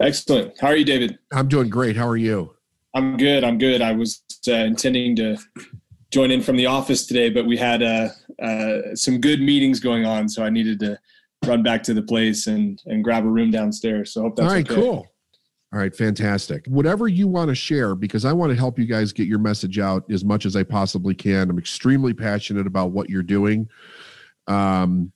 Excellent. How are you, David? I'm doing great. How are you? I'm good. I'm good. I was uh, intending to join in from the office today, but we had uh, uh, some good meetings going on, so I needed to run back to the place and and grab a room downstairs. So I hope that's all right. Okay. Cool. All right, fantastic. Whatever you want to share, because I want to help you guys get your message out as much as I possibly can. I'm extremely passionate about what you're doing. Um,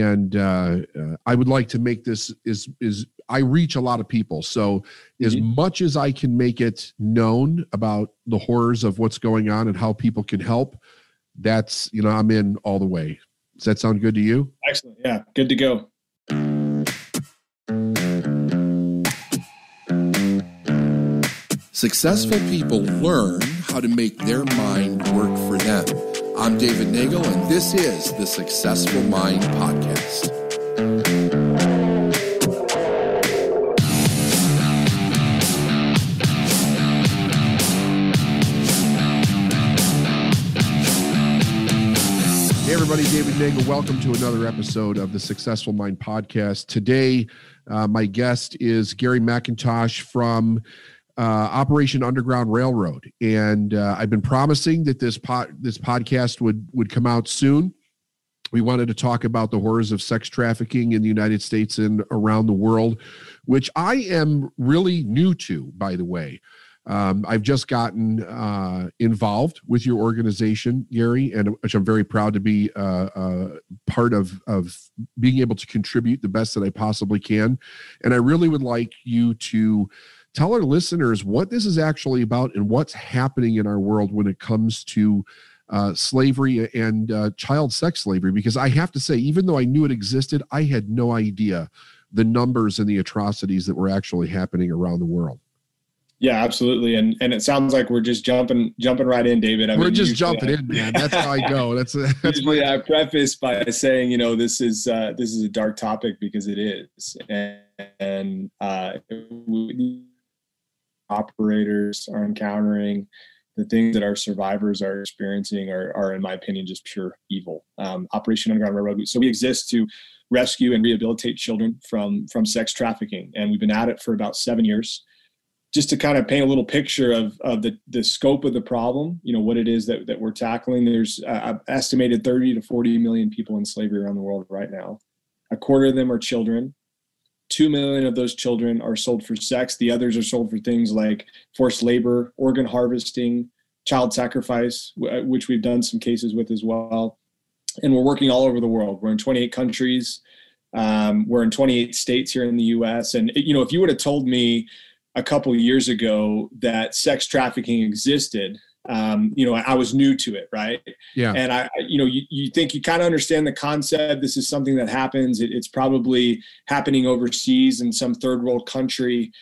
and uh, uh, I would like to make this is is I reach a lot of people. So as Mhm. much as I can make it known about the horrors of what's going on and how people can help, that's you know I'm in all the way. Does that sound good to you? Excellent. Yeah, good to go. Successful people learn how to make their mind work for them. I'm David Nagel, and this is the Successful Mind Podcast. Hey, everybody, David Nagel. Welcome to another episode of the Successful Mind Podcast. Today, uh, my guest is Gary McIntosh from uh, Operation Underground Railroad, and uh, I've been promising that this this podcast would would come out soon. We wanted to talk about the horrors of sex trafficking in the United States and around the world, which I am really new to, by the way. Um, I've just gotten uh, involved with your organization, Gary, and which I'm very proud to be uh, uh, part of of being able to contribute the best that I possibly can. And I really would like you to tell our listeners what this is actually about and what's happening in our world when it comes to uh, slavery and uh, child sex slavery. Because I have to say, even though I knew it existed, I had no idea the numbers and the atrocities that were actually happening around the world. Yeah, absolutely. And and it sounds like we're just jumping jumping right in, David. I We're mean, just jumping I- in, man. That's how I go. That's that's usually my I preface by saying, you know, this is uh, this is a dark topic because it is, and, and uh, we, operators are encountering the things that our survivors are experiencing are, are in my opinion, just pure evil. Um, Operation Underground Railroad. So we exist to rescue and rehabilitate children from from sex trafficking, and we've been at it for about seven years just to kind of paint a little picture of, of the, the scope of the problem, you know, what it is that, that we're tackling. There's uh, estimated 30 to 40 million people in slavery around the world right now. A quarter of them are children. Two million of those children are sold for sex. The others are sold for things like forced labor, organ harvesting, child sacrifice, which we've done some cases with as well. And we're working all over the world. We're in 28 countries. Um, we're in 28 states here in the U.S. And you know, if you would have told me a couple years ago that sex trafficking existed um, you know i was new to it right? Yeah. and i you know you, you think you kind of understand the concept. This is something that happens. It, it's probably happening overseas in some third world country.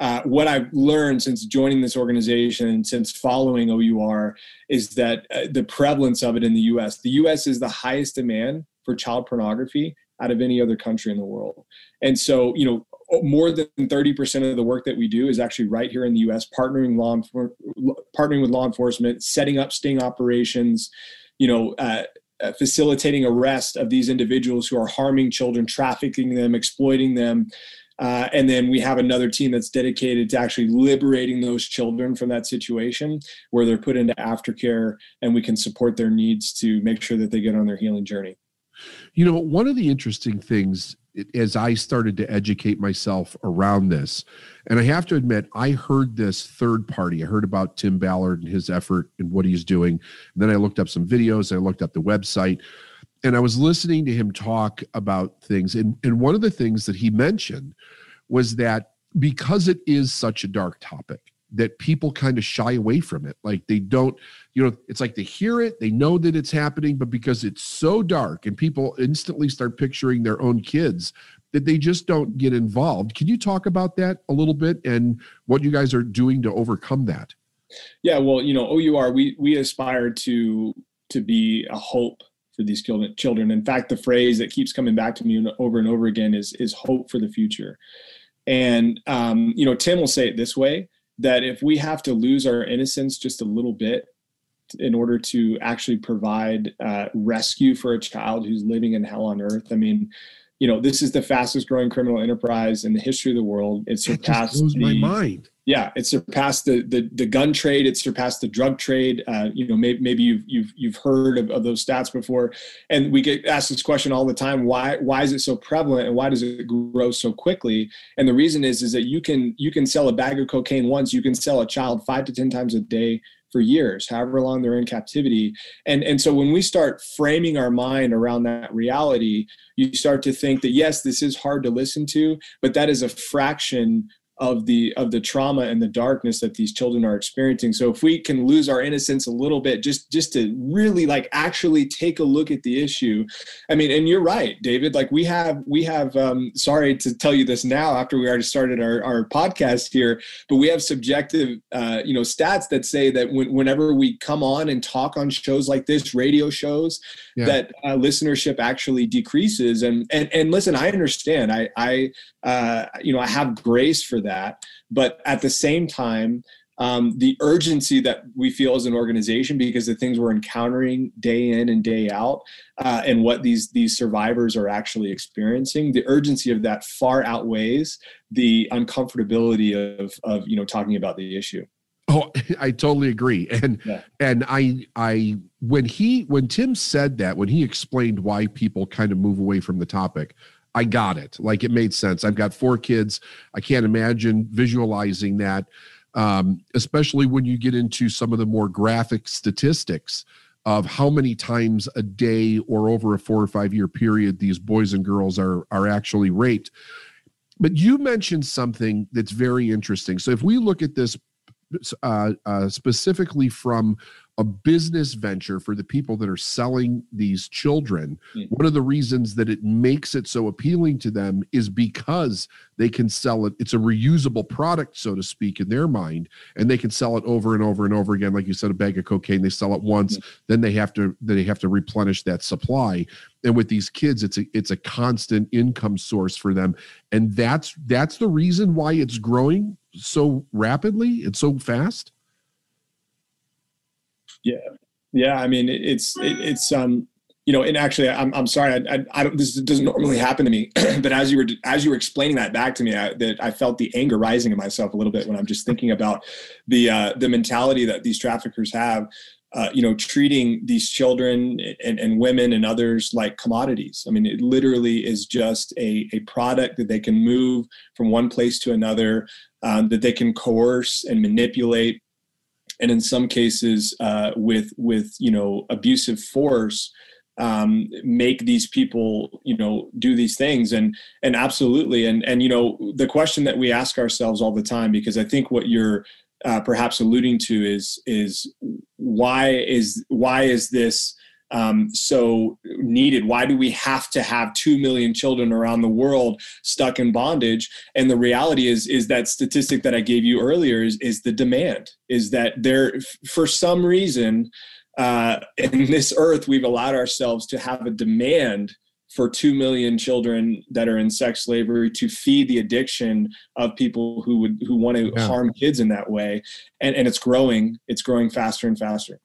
Uh, what i've learned since joining this organization since following our is that uh, the prevalence of it in the us the us is the highest demand for child pornography out of any other country in the world. And so you know more than 30% of the work that we do is actually right here in the US partnering law partnering with law enforcement setting up sting operations you know uh, uh, facilitating arrest of these individuals who are harming children trafficking them exploiting them. Uh, and then we have another team that's dedicated to actually liberating those children from that situation where they're put into aftercare and we can support their needs to make sure that they get on their healing journey. You know, one of the interesting things as I started to educate myself around this, and I have to admit, I heard this third party. I heard about Tim Ballard and his effort and what he's doing. And then I looked up some videos, I looked up the website, and I was listening to him talk about things. And, and one of the things that he mentioned was that because it is such a dark topic, that people kind of shy away from it. Like they don't, you know, it's like they hear it, they know that it's happening, but because it's so dark and people instantly start picturing their own kids, that they just don't get involved. Can you talk about that a little bit and what you guys are doing to overcome that? Yeah, well, you know, OUR, we we aspire to to be a hope for these children. In fact, the phrase that keeps coming back to me over and over again is is hope for the future. And um, you know, Tim will say it this way: that if we have to lose our innocence just a little bit in order to actually provide uh, rescue for a child who's living in hell on earth, I mean, you know, this is the fastest growing criminal enterprise in the history of the world. It surpassed blows the, my mind. Yeah, it surpassed the, the the gun trade. It surpassed the drug trade. Uh, you know, maybe, maybe you've you've you've heard of, of those stats before. And we get asked this question all the time: Why why is it so prevalent, and why does it grow so quickly? And the reason is is that you can you can sell a bag of cocaine once. You can sell a child five to ten times a day for years, however long they're in captivity. And, and so when we start framing our mind around that reality, you start to think that, yes, this is hard to listen to, but that is a fraction of the of the trauma and the darkness that these children are experiencing. So if we can lose our innocence a little bit just just to really like actually take a look at the issue i mean and you're right david like we have we have um sorry to tell you this now after we already started our, our podcast here but we have subjective uh you know stats that say that when, whenever we come on and talk on shows like this radio shows yeah. that uh, listenership actually decreases. And and and listen i understand. I i uh, you know, I have grace for that. But at the same time, um, the urgency that we feel as an organization because the things we're encountering day in and day out uh, and what these these survivors are actually experiencing the urgency of that far outweighs the uncomfortability of of you know talking about the issue oh i totally agree and yeah. and i i when he when tim said that when he explained why people kind of move away from the topic I got it. Like it made sense. I've got four kids. I can't imagine visualizing that, um, especially when you get into some of the more graphic statistics of how many times a day or over a four or five year period these boys and girls are are actually raped. But you mentioned something that's very interesting. So if we look at this uh, uh, specifically from a business venture for the people that are selling these children. Mm-hmm. One of the reasons that it makes it so appealing to them is because they can sell it. It's a reusable product, so to speak, in their mind, and they can sell it over and over and over again. Like you said, a bag of cocaine, they sell it once, mm-hmm. then they have to they have to replenish that supply. And with these kids, it's a it's a constant income source for them, and that's that's the reason why it's growing so rapidly and so fast. Yeah, yeah. I mean, it's it, it's um you know, and actually, I'm I'm sorry, I, I, I don't. This doesn't normally happen to me, but as you were as you were explaining that back to me, I, that I felt the anger rising in myself a little bit when I'm just thinking about the uh, the mentality that these traffickers have. Uh, you know, treating these children and, and women and others like commodities. I mean, it literally is just a, a product that they can move from one place to another, um, that they can coerce and manipulate and in some cases uh, with with you know abusive force um, make these people you know do these things. And and absolutely. And and you know the question that we ask ourselves all the time because i think what you're uh, perhaps alluding to is is why is why is this um, so needed? Why do we have to have two million children around the world stuck in bondage? And the reality is, is that statistic that I gave you earlier is, is the demand. Is that there for some reason uh, in this earth we've allowed ourselves to have a demand for 2 million children that are in sex slavery to feed the addiction of people who would who want to yeah. harm kids in that way and, and it's growing it's growing faster and faster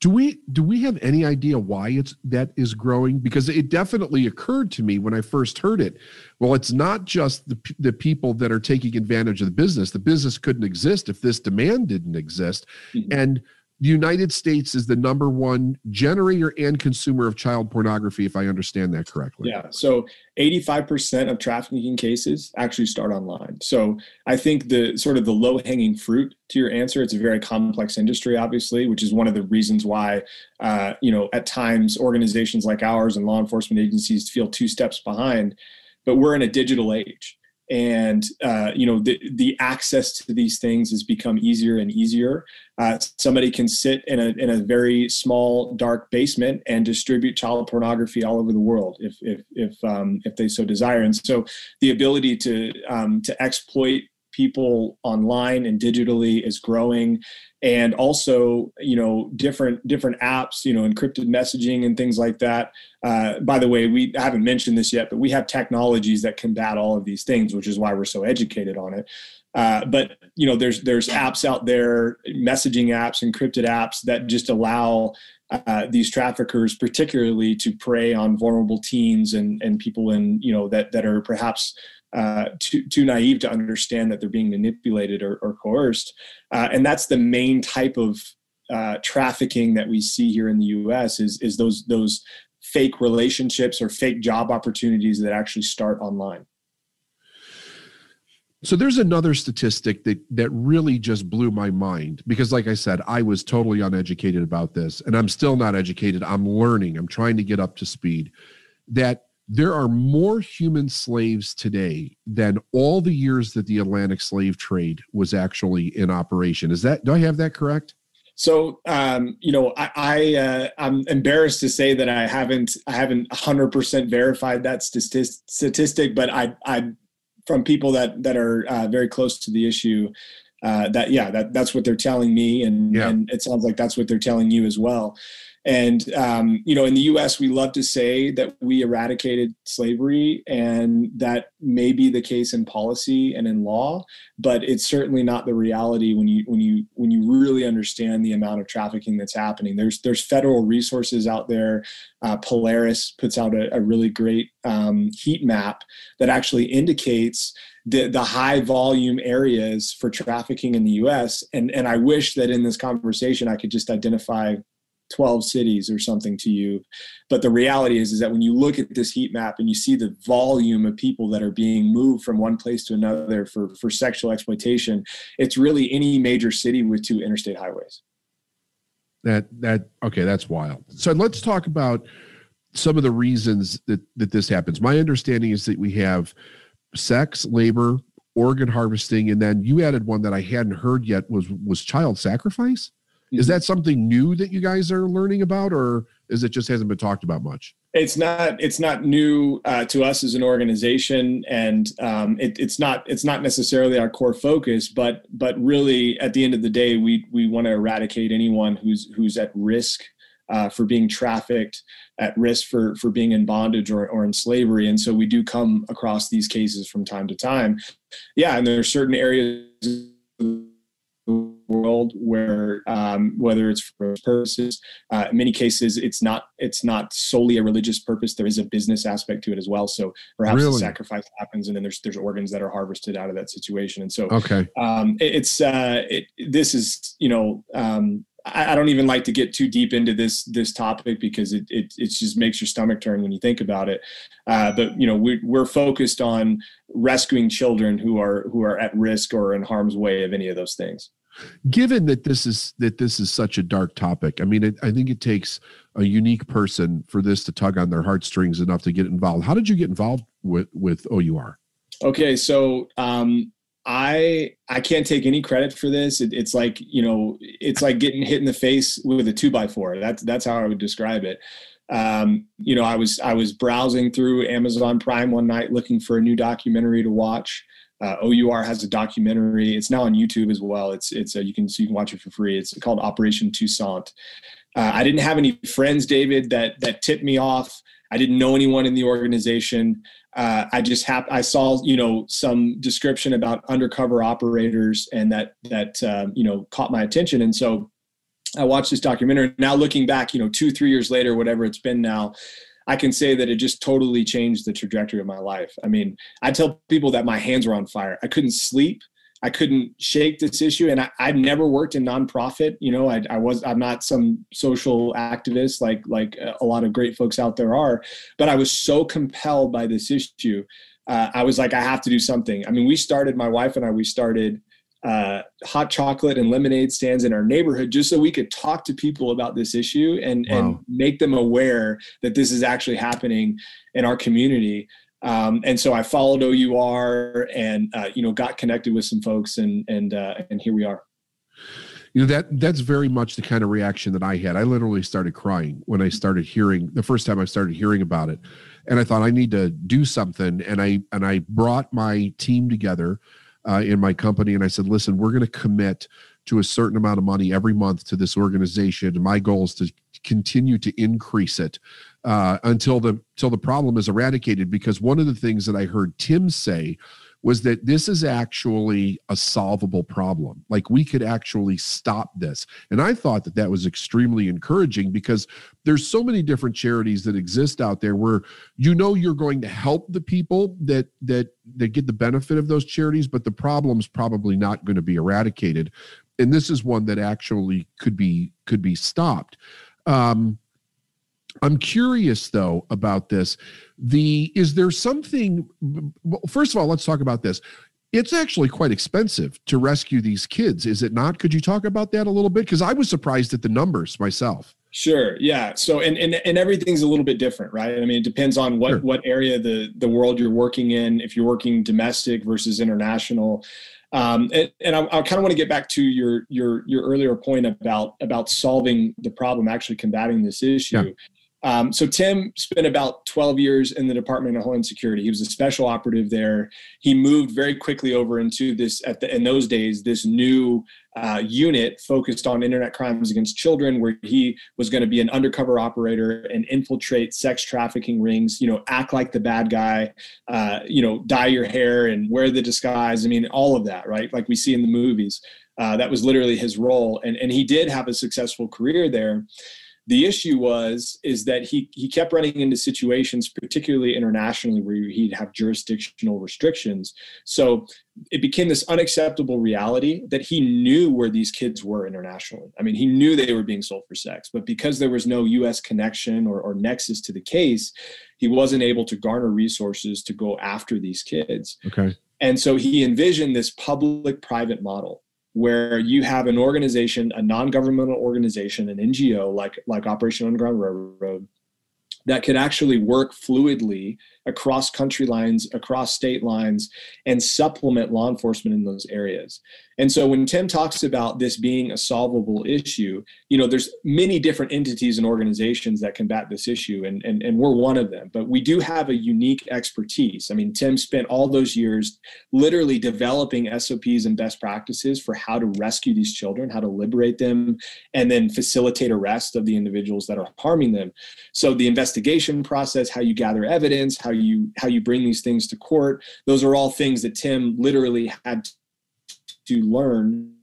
do we do we have any idea why it's that is growing? Because it definitely occurred to me when i first heard it. Well it's not just the, the people that are taking advantage of the business. The business couldn't exist if this demand didn't exist. Mm-hmm. and the United States is the number one generator and consumer of child pornography, if I understand that correctly. Yeah. So 85% of trafficking cases actually start online. So I think the sort of the low hanging fruit to your answer, it's a very complex industry, obviously, which is one of the reasons why, uh, you know, at times organizations like ours and law enforcement agencies feel two steps behind. But we're in a digital age and uh, you know the the access to these things has become easier and easier. Uh, somebody can sit in a in a very small dark basement and distribute child pornography all over the world if if if um, if they so desire. And so the ability to um, to exploit people online and digitally is growing. And also you know different different apps you know encrypted messaging and things like that. Uh, by the way we haven't mentioned this yet but we have technologies that combat all of these things which is why we're so educated on it. Uh, but you know there's there's apps out there messaging apps encrypted apps that just allow uh, these traffickers, particularly to prey on vulnerable teens and and people in you know that that are perhaps uh, too too naive to understand that they're being manipulated or, or coerced, uh, and that's the main type of uh, trafficking that we see here in the U.S. is is those those fake relationships or fake job opportunities that actually start online. So there's another statistic that that really just blew my mind because like I said I was totally uneducated about this and I'm still not educated I'm learning I'm trying to get up to speed that there are more human slaves today than all the years that the Atlantic slave trade was actually in operation. Is that do I have that correct? So, um, you know, I, I uh, I'm embarrassed to say that I haven't I haven't 100% verified that statistic, but I I from people that that are uh, very close to the issue, uh, that yeah, that that's what they're telling me, and yeah. and it sounds like that's what they're telling you as well. And um, you know, in the U.S., we love to say that we eradicated slavery, and that may be the case in policy and in law, but it's certainly not the reality when you when you when you really understand the amount of trafficking that's happening. There's there's federal resources out there. Uh, Polaris puts out a, a really great um, heat map that actually indicates the, the high volume areas for trafficking in the US. And, and I wish that in this conversation I could just identify 12 cities or something to you. But the reality is is that when you look at this heat map and you see the volume of people that are being moved from one place to another for for sexual exploitation it's really any major city with two interstate highways. That that okay that's wild. So let's talk about some of the reasons that that this happens. My understanding is that we have sex labor organ harvesting and then you added one that i hadn't heard yet was was child sacrifice is that something new that you guys are learning about, or is it just hasn't been talked about much? It's not. It's not new uh, to us as an organization, and um, it, it's not. It's not necessarily our core focus, but but really, at the end of the day, we we want to eradicate anyone who's who's at risk uh, for being trafficked, at risk for for being in bondage or, or in slavery, and so we do come across these cases from time to time. Yeah, and there are certain areas world where um, whether it's for purposes uh, in many cases it's not it's not solely a religious purpose. There is a business aspect to it as well. So perhaps really? the sacrifice happens and then there's there's organs that are harvested out of that situation. And so okay. um, it, it's uh, it, this is you know um, I, I, don't even like to get too deep into this this topic because it it, it just makes your stomach turn when you think about it. Uh, but you know we, we're focused on rescuing children who are who are at risk or in harm's way of any of those things given that this is that this is such a dark topic i mean it, i think it takes a unique person for this to tug on their heartstrings enough to get involved. How did you get involved with with our okay so um i i can't take any credit for this. It, it's like you know it's like getting hit in the face with a two by four. That's that's how i would describe it. Um, you know i was i was browsing through amazon prime one night looking for a new documentary to watch uh, OUR has a documentary. It's now on YouTube as well. It's it's uh, you can so you can watch it for free. It's called Operation Toussaint. Uh, I didn't have any friends, David, that that tipped me off. I didn't know anyone in the organization. Uh, I just hap- I saw you know some description about undercover operators, and that that um, you know caught my attention. And so I watched this documentary. Now looking back, you know, two three years later, whatever it's been now, I can say that it just totally changed the trajectory of my life. I mean, I tell people that my hands were on fire. I couldn't sleep. I couldn't shake this issue. And I, I'd never worked in nonprofit. You know, I, I was, I'm not some social activist like, like a lot of great folks out there are, but I was so compelled by this issue. Uh, I was like, I have to do something. I mean, we started, my wife and I, we started uh, hot chocolate and lemonade stands in our neighborhood just so we could talk to people about this issue and, wow. and make them aware that this is actually happening in our community. Um, and so I followed OUR and uh, you know got connected with some folks and and uh, and here we are. You know that that's very much the kind of reaction that I had. I literally started crying when I started hearing the first time I started hearing about it, and I thought I need to do something. And I and I brought my team together uh, in my company and I said, listen, we're going to commit to a certain amount of money every month to this organization. My goal is to continue to increase it uh, until the until the problem is eradicated. Because one of the things that I heard Tim say was that this is actually a solvable problem. Like we could actually stop this. And I thought that that was extremely encouraging because there's so many different charities that exist out there where you know you're going to help the people that that that get the benefit of those charities, but the problem's probably not going to be eradicated. And this is one that actually could be could be stopped. Um, I'm curious though about this. The is there something? Well, first of all, let's talk about this. It's actually quite expensive to rescue these kids, is it not? Could you talk about that a little bit? Because I was surprised at the numbers myself. Sure. Yeah. So and, and and everything's a little bit different, right? I mean, it depends on what sure. what area the the world you're working in. If you're working domestic versus international, um, and, and I, I kind of want to get back to your your your earlier point about about solving the problem, actually combating this issue. Yeah. Um, so Tim spent about 12 years in the Department of Homeland Security. He was a special operative there. He moved very quickly over into this at the in those days this new uh, unit focused on internet crimes against children, where he was going to be an undercover operator and infiltrate sex trafficking rings. You know, act like the bad guy. Uh, you know, dye your hair and wear the disguise. I mean, all of that, right? Like we see in the movies. Uh, that was literally his role, and and he did have a successful career there. The issue was is that he he kept running into situations, particularly internationally, where he'd have jurisdictional restrictions. So it became this unacceptable reality that he knew where these kids were internationally. I mean, he knew they were being sold for sex, but because there was no U.S. connection or, or nexus to the case, he wasn't able to garner resources to go after these kids. Okay. And so he envisioned this public private model where you have an organization, a non-governmental organization, an NGO like like Operation Underground Railroad, that could actually work fluidly across country lines, across state lines, and supplement law enforcement in those areas. And so when Tim talks about this being a solvable issue, you know, there's many different entities and organizations that combat this issue, and, and, and we're one of them. But we do have a unique expertise. I mean, Tim spent all those years literally developing SOPs and best practices for how to rescue these children, how to liberate them, and then facilitate arrest of the individuals that are harming them. So the investigation process, how you gather evidence, how you how you bring these things to court, those are all things that Tim literally had to learn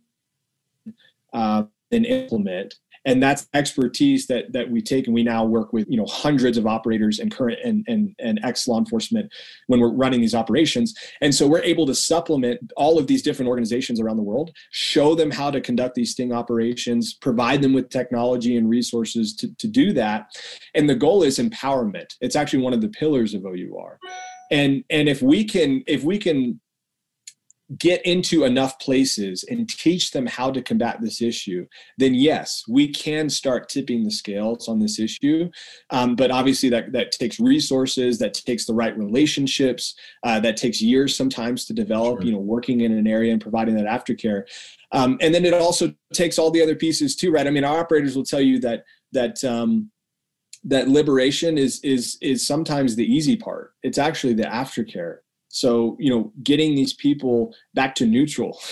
uh, and implement and that's expertise that that we take and we now work with you know hundreds of operators and current and and, and ex law enforcement when we're running these operations. And so we're able to supplement all of these different organizations around the world show them how to conduct these sting operations provide them with technology and resources to, to do that. And the goal is empowerment. It's actually one of the pillars of our and and if we can if we can get into enough places and teach them how to combat this issue, then yes, we can start tipping the scales on this issue. Um, but obviously, that that takes resources, that takes the right relationships, uh, that takes years sometimes to develop. Sure. You know, working in an area and providing that aftercare, um, and then it also takes all the other pieces too, right? I mean, our operators will tell you that that. Um, that liberation is is is sometimes the easy part. It's actually the aftercare so, you know, getting these people back to neutral.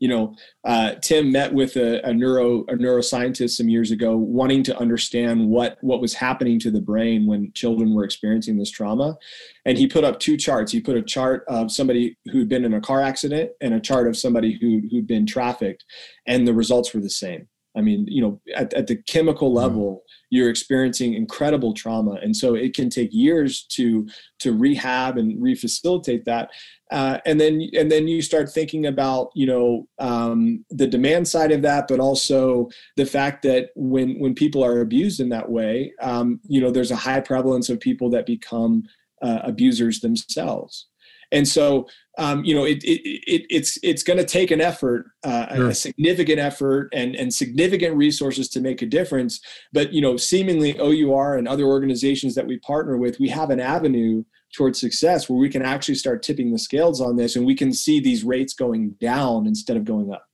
You know, uh, Tim met with a, a, neuro a neuroscientist some years ago, wanting to understand what what was happening to the brain when children were experiencing this trauma, and he put up two charts. He put a chart of somebody who'd been in a car accident and a chart of somebody who who'd been trafficked, and the results were the same. I mean, you know, at, at the chemical level, you're experiencing incredible trauma. And so it can take years to to rehab and refacilitate that. Uh, and then and then you start thinking about you know um, the demand side of that but also the fact that when when people are abused in that way um, you know there's a high prevalence of people that become uh, abusers themselves and so um, you know it, it, it, it's it's going to take an effort uh, sure. a significant effort and and significant resources to make a difference but you know seemingly our and other organizations that we partner with we have an avenue towards success where we can actually start tipping the scales on this and we can see these rates going down instead of going up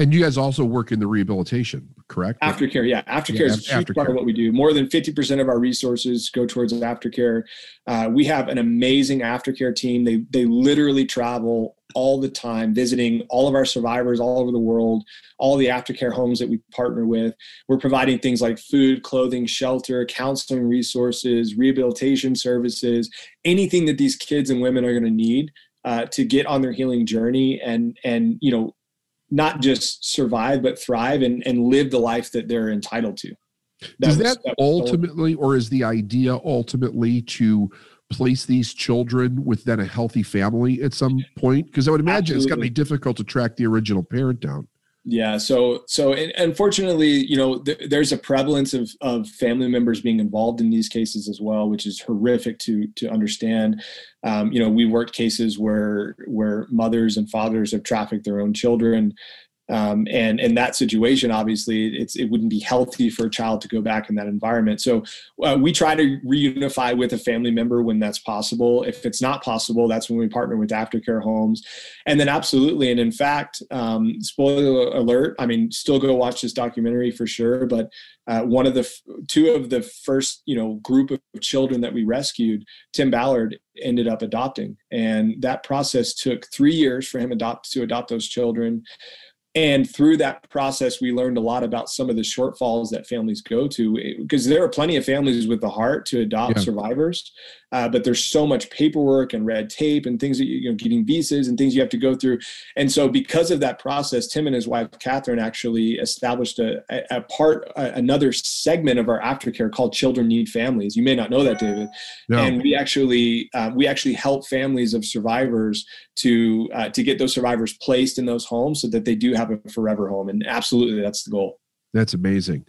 and you guys also work in the rehabilitation, correct? Aftercare, yeah. Aftercare yeah, is a huge aftercare. part of what we do. More than 50% of our resources go towards aftercare. Uh, we have an amazing aftercare team. They, they literally travel all the time, visiting all of our survivors all over the world, all the aftercare homes that we partner with. We're providing things like food, clothing, shelter, counseling resources, rehabilitation services, anything that these kids and women are going to need uh, to get on their healing journey and and you know not just survive but thrive and and live the life that they're entitled to that Does that, that ultimately, or is the idea ultimately to place these children with then a healthy family at some point? Because I would imagine Absolutely. it's got to be difficult to track the original parent down. Yeah. So, so unfortunately, you know, th- there's a prevalence of, of family members being involved in these cases as well, which is horrific to, to understand. Um, you know, we worked cases where, where mothers and fathers have trafficked their own children. Um, and in that situation, obviously, it's it wouldn't be healthy for a child to go back in that environment. So uh, we try to reunify with a family member when that's possible. If it's not possible, that's when we partner with aftercare homes. And then absolutely, and in fact, um, spoiler alert. I mean, still go watch this documentary for sure. But uh, one of the f- two of the first you know group of children that we rescued, Tim Ballard ended up adopting, and that process took three years for him adopt to adopt those children and through that process we learned a lot about some of the shortfalls that families go to because there are plenty of families with the heart to adopt yeah. survivors uh, but there's so much paperwork and red tape and things that you, you know getting visas and things you have to go through and so because of that process tim and his wife catherine actually established a, a part a, another segment of our aftercare called children need families you may not know that david no. and we actually uh, we actually help families of survivors to uh, to get those survivors placed in those homes so that they do have a forever home. And absolutely, that's the goal. That's amazing.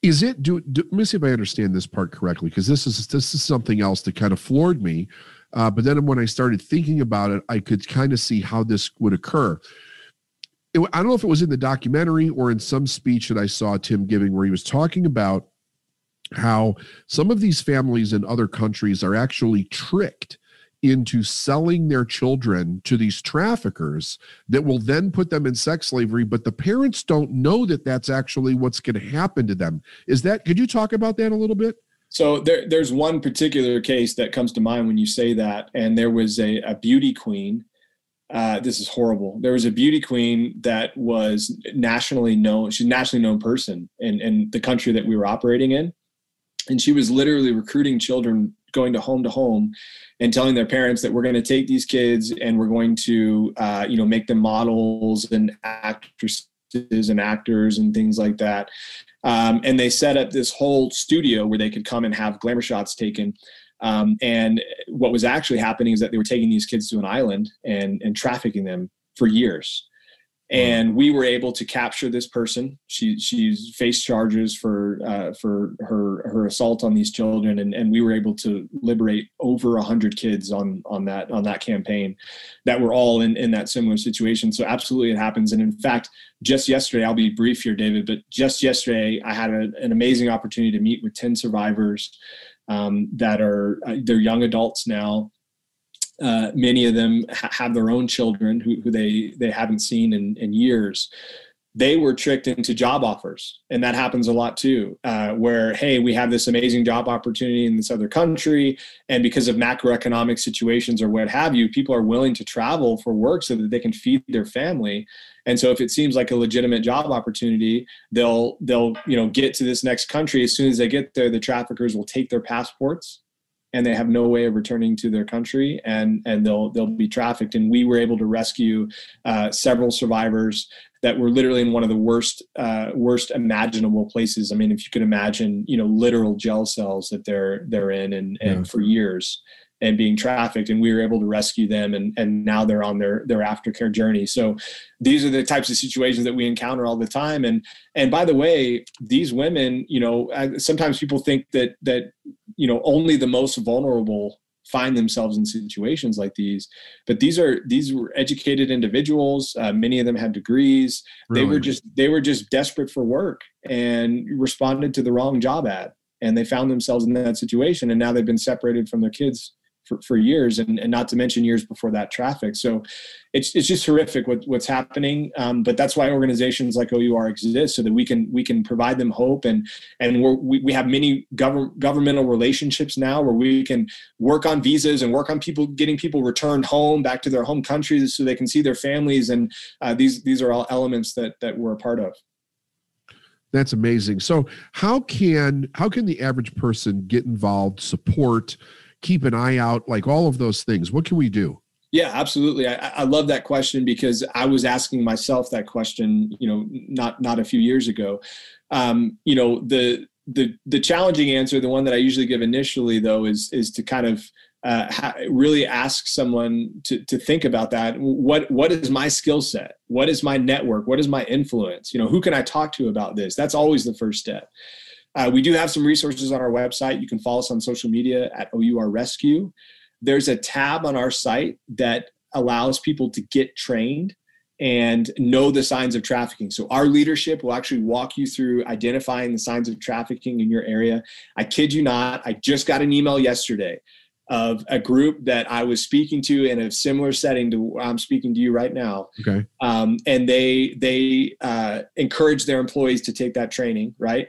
Is it? Do, do let me see if I understand this part correctly, because this is this is something else that kind of floored me. Uh, but then when I started thinking about it, I could kind of see how this would occur. It, I don't know if it was in the documentary or in some speech that I saw Tim giving, where he was talking about how some of these families in other countries are actually tricked into selling their children to these traffickers that will then put them in sex slavery but the parents don't know that that's actually what's going to happen to them is that could you talk about that a little bit so there, there's one particular case that comes to mind when you say that and there was a, a beauty queen uh, this is horrible. There was a beauty queen that was nationally known. She's a nationally known person in, in the country that we were operating in. And she was literally recruiting children going to home to home and telling their parents that we're going to take these kids and we're going to uh, you know make them models and actresses and actors and things like that. Um, and they set up this whole studio where they could come and have glamour shots taken. Um, and what was actually happening is that they were taking these kids to an island and and trafficking them for years and we were able to capture this person. She she's faced charges for uh, for her her assault on these children, and, and we were able to liberate over hundred kids on on that on that campaign, that were all in in that similar situation. So absolutely, it happens. And in fact, just yesterday, I'll be brief here, David, but just yesterday, I had a, an amazing opportunity to meet with ten survivors um, that are uh, they're young adults now uh, many of them ha- have their own children who, who they they haven't seen in, in years. They were tricked into job offers and that happens a lot too uh, where hey we have this amazing job opportunity in this other country and because of macroeconomic situations or what have you people are willing to travel for work so that they can feed their family. And so if it seems like a legitimate job opportunity they'll they'll you know get to this next country. As soon as they get there the traffickers will take their passports and they have no way of returning to their country and and they'll they'll be trafficked. And we were able to rescue uh, several survivors that were literally in one of the worst uh, worst imaginable places. I mean if you could imagine you know literal jail cells that they're they're in and and yeah. for years and being trafficked and we were able to rescue them and, and now they're on their their aftercare journey. So these are the types of situations that we encounter all the time. And and by the way these women you know sometimes people think that that you know only the most vulnerable find themselves in situations like these. But these are these were educated individuals. Uh, many of them had degrees. Really? they were just they were just desperate for work and responded to the wrong job ad and they found themselves in that situation and now they've been separated from their kids for, for years and, and not to mention years before that traffic. So it's, it's just horrific what, what's happening. Um, but that's why organizations like OUR exist so that we can, we can provide them hope and, and we, we have many government governmental relationships now where we can work on visas and work on people, getting people returned home back to their home countries so they can see their families. And uh, these, these are all elements that, that we're a part of. That's amazing. So how can how can the average person get involved, support, keep an eye out, like all of those things? What can we do? Yeah, absolutely. I, I, love that question because I was asking myself that question, you know, not not a few years ago. Um, you know, the the the challenging answer, the one that I usually give initially, though, is is to kind of uh, ha- really ask someone to to think about that. What what is my skill set? What is my network? What is my influence? You know, who can I talk to about this? That's always the first step. Uh, we do have some resources on our website. You can follow us on social media at OUR Rescue there's a tab on our site that allows people to get trained and know the signs of trafficking. So our leadership will actually walk you through identifying the signs of trafficking in your area. I kid you not, I just got an email yesterday of a group that I was speaking to in a similar setting to where I'm speaking to you right now. Okay. Um, and they they uh, encourage their employees to take that training. Right.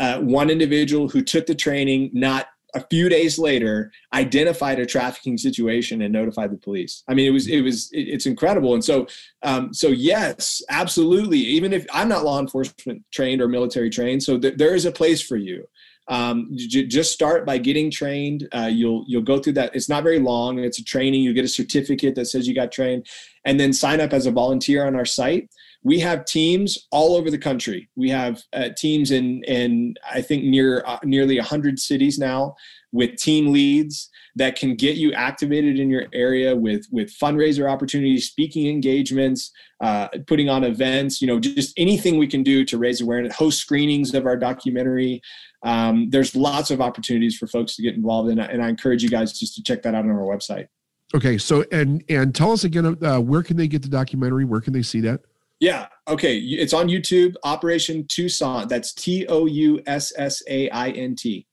Uh, one individual who took the training, not a few days later identified a trafficking situation and notified the police. I mean it was it was it's incredible. And so um, so yes absolutely. Even if i'm not law enforcement trained or military trained so th- there is a place for you. Um, j- just start by getting trained. Uh, you'll you'll go through that. It's not very long. It's a training. You get a certificate that says you got trained. And then sign up as a volunteer on our site we have teams all over the country. We have uh, teams in in I think near uh, nearly 100 cities now with team leads that can get you activated in your area with with fundraiser opportunities, speaking engagements, uh, putting on events. You know, just anything we can do to raise awareness, host screenings of our documentary. Um, there's lots of opportunities for folks to get involved in, and I encourage you guys just to check that out on our website. Okay, so and and tell us again, uh, where can they get the documentary? Where can they see that? Yeah. Okay. It's on YouTube. Operation Toussaint. That's T O U S S A I N T.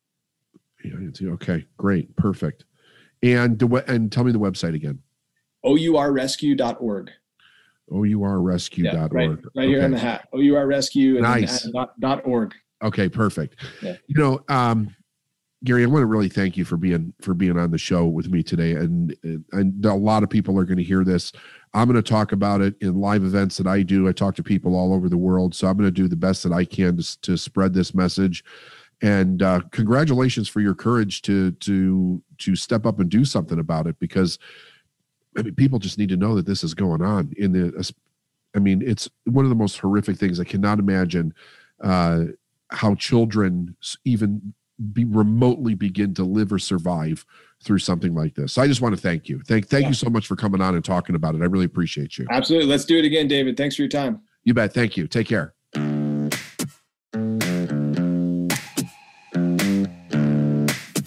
Okay. Great. Perfect. And the and tell me the website again. OURrescue.org. OURrescue.org. Yeah, right, right okay. here on the hat. OURrescue nice. dot, dot org. Okay. Perfect. Yeah. You know, um, Gary, I want to really thank you for being for being on the show with me today, and and a lot of people are going to hear this. I'm going to talk about it in live events that I do. I talk to people all over the world, so I'm going to do the best that I can to, to spread this message. And uh, congratulations for your courage to to to step up and do something about it, because I mean, people just need to know that this is going on. In the, I mean, it's one of the most horrific things. I cannot imagine uh, how children even be remotely begin to live or survive through something like this. So I just want to thank you. Thank thank yeah. you so much for coming on and talking about it. I really appreciate you. Absolutely. Let's do it again, David. Thanks for your time. You bet. Thank you. Take care.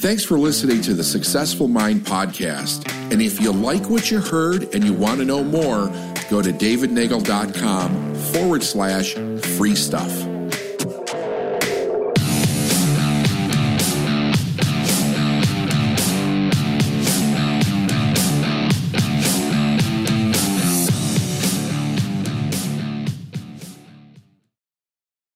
Thanks for listening to the Successful Mind podcast. And if you like what you heard and you want to know more, go to davidnagel.com forward slash free stuff.